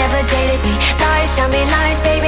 never dated me. Lies, tell me lies, baby.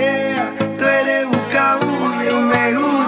sea, tú eres buscabú, yo me.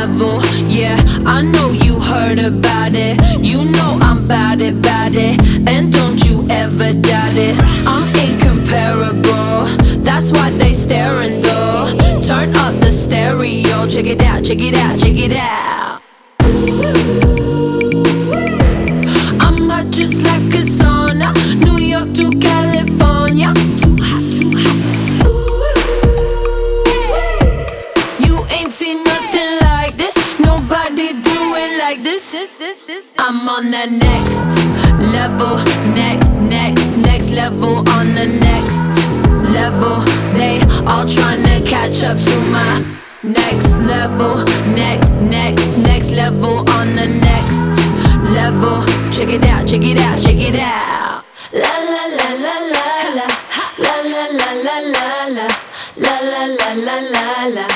Yeah, I know you heard about it. You know I'm bad, it, bad, it. And don't you ever doubt it. I'm incomparable. That's why they stare and go. Turn up the stereo. Check it out, check it out, check it out. I'm on the next level, next, next, next level, on the next level. They all trying to catch up to my next level, next, next, next level, on the next level. Check it out, check it out, check it out. La la la la la la, la la la la la la, la la la la la la.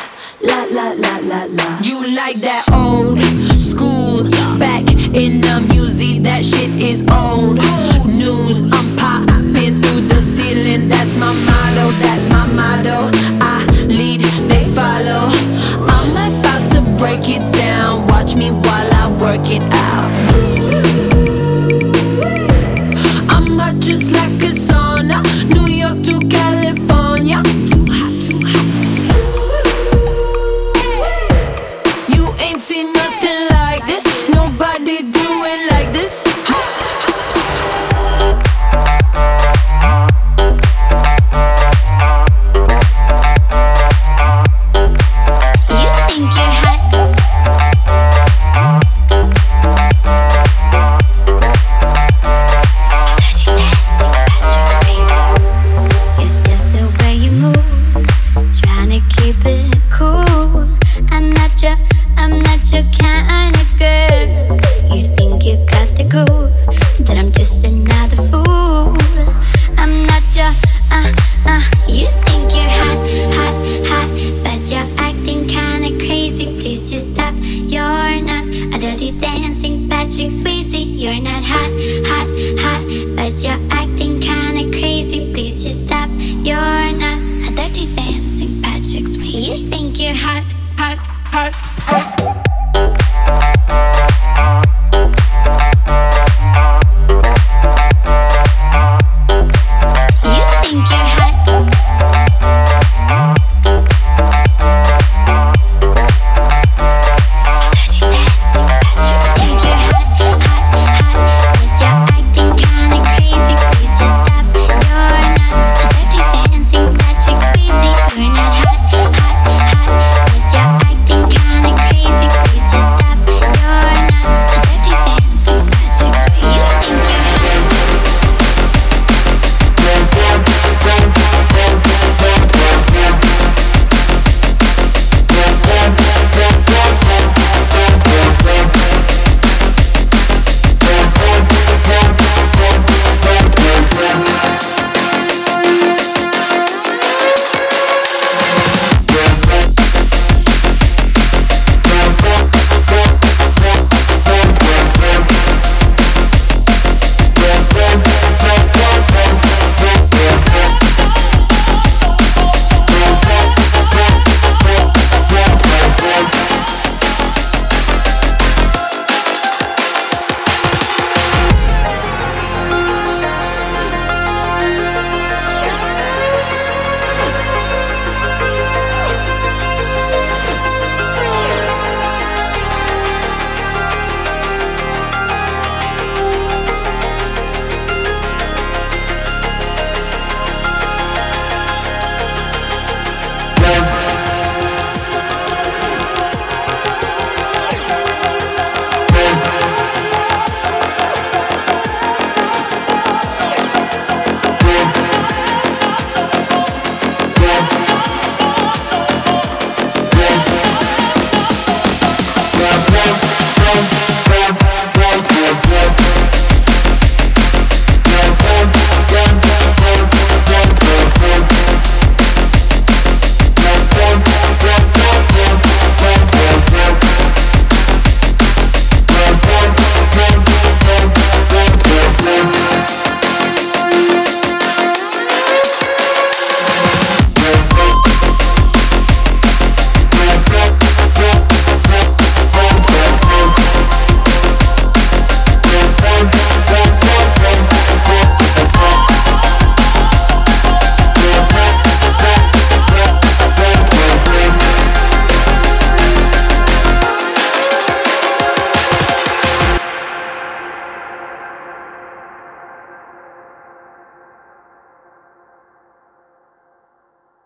La la la la la. You like that old in the music, that shit is old news. I'm popping through the ceiling, that's my motto, that's my motto. I lead, they follow. I'm about to break it down, watch me while I work it out. hot, hot, hot, hot.